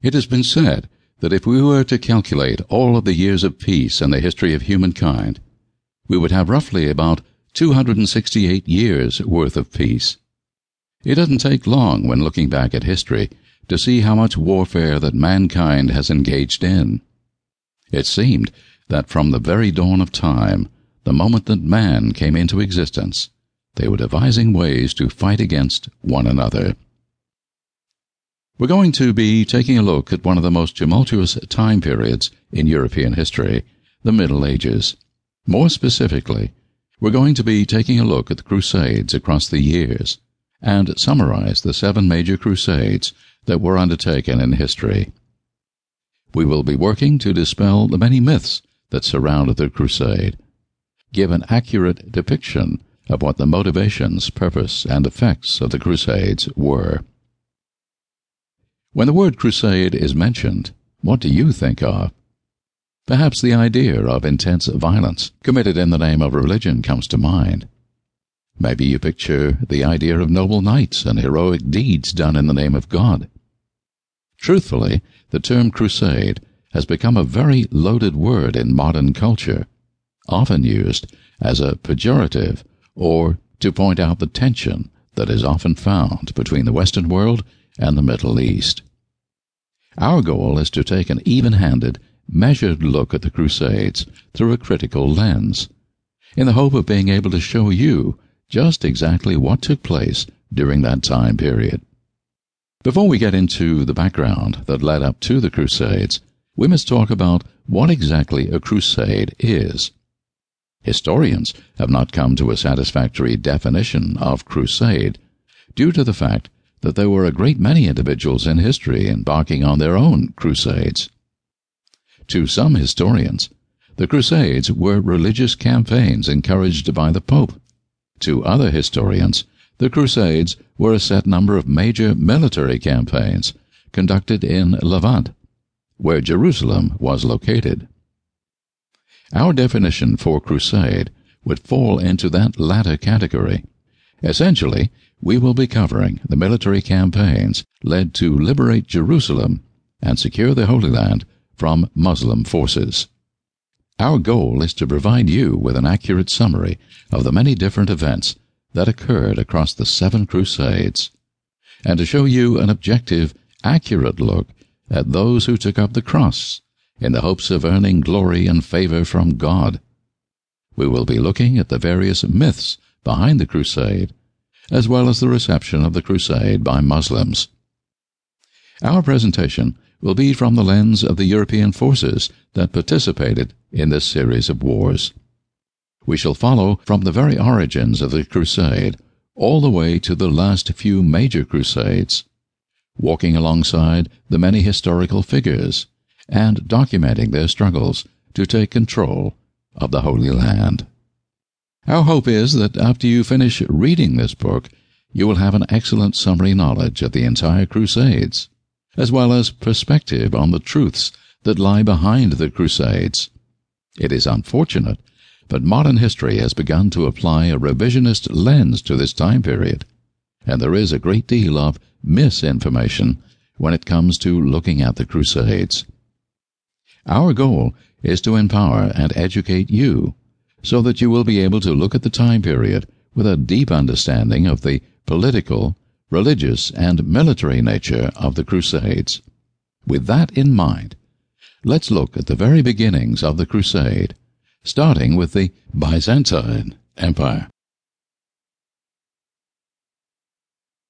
It has been said that if we were to calculate all of the years of peace in the history of humankind, we would have roughly about 268 years worth of peace. It doesn't take long when looking back at history to see how much warfare that mankind has engaged in. It seemed that from the very dawn of time, the moment that man came into existence, they were devising ways to fight against one another. We're going to be taking a look at one of the most tumultuous time periods in European history, the Middle Ages. More specifically, we're going to be taking a look at the Crusades across the years and summarize the seven major Crusades that were undertaken in history. We will be working to dispel the many myths that surrounded the Crusade, give an accurate depiction of what the motivations, purpose, and effects of the Crusades were. When the word crusade is mentioned, what do you think of? Perhaps the idea of intense violence committed in the name of religion comes to mind. Maybe you picture the idea of noble knights and heroic deeds done in the name of God. Truthfully, the term crusade has become a very loaded word in modern culture, often used as a pejorative or to point out the tension that is often found between the Western world and the Middle East. Our goal is to take an even handed, measured look at the Crusades through a critical lens, in the hope of being able to show you just exactly what took place during that time period. Before we get into the background that led up to the Crusades, we must talk about what exactly a crusade is. Historians have not come to a satisfactory definition of crusade due to the fact that there were a great many individuals in history embarking on their own crusades. To some historians, the Crusades were religious campaigns encouraged by the Pope. To other historians, the Crusades were a set number of major military campaigns conducted in Levant, where Jerusalem was located. Our definition for crusade would fall into that latter category. Essentially, we will be covering the military campaigns led to liberate Jerusalem and secure the Holy Land from Muslim forces. Our goal is to provide you with an accurate summary of the many different events that occurred across the seven Crusades, and to show you an objective, accurate look at those who took up the cross in the hopes of earning glory and favor from God. We will be looking at the various myths behind the crusade as well as the reception of the crusade by Muslims. Our presentation will be from the lens of the European forces that participated in this series of wars. We shall follow from the very origins of the crusade all the way to the last few major crusades, walking alongside the many historical figures and documenting their struggles to take control of the Holy Land. Our hope is that after you finish reading this book, you will have an excellent summary knowledge of the entire Crusades, as well as perspective on the truths that lie behind the Crusades. It is unfortunate, but modern history has begun to apply a revisionist lens to this time period, and there is a great deal of misinformation when it comes to looking at the Crusades. Our goal is to empower and educate you so that you will be able to look at the time period with a deep understanding of the political, religious, and military nature of the Crusades. With that in mind, let's look at the very beginnings of the Crusade, starting with the Byzantine Empire.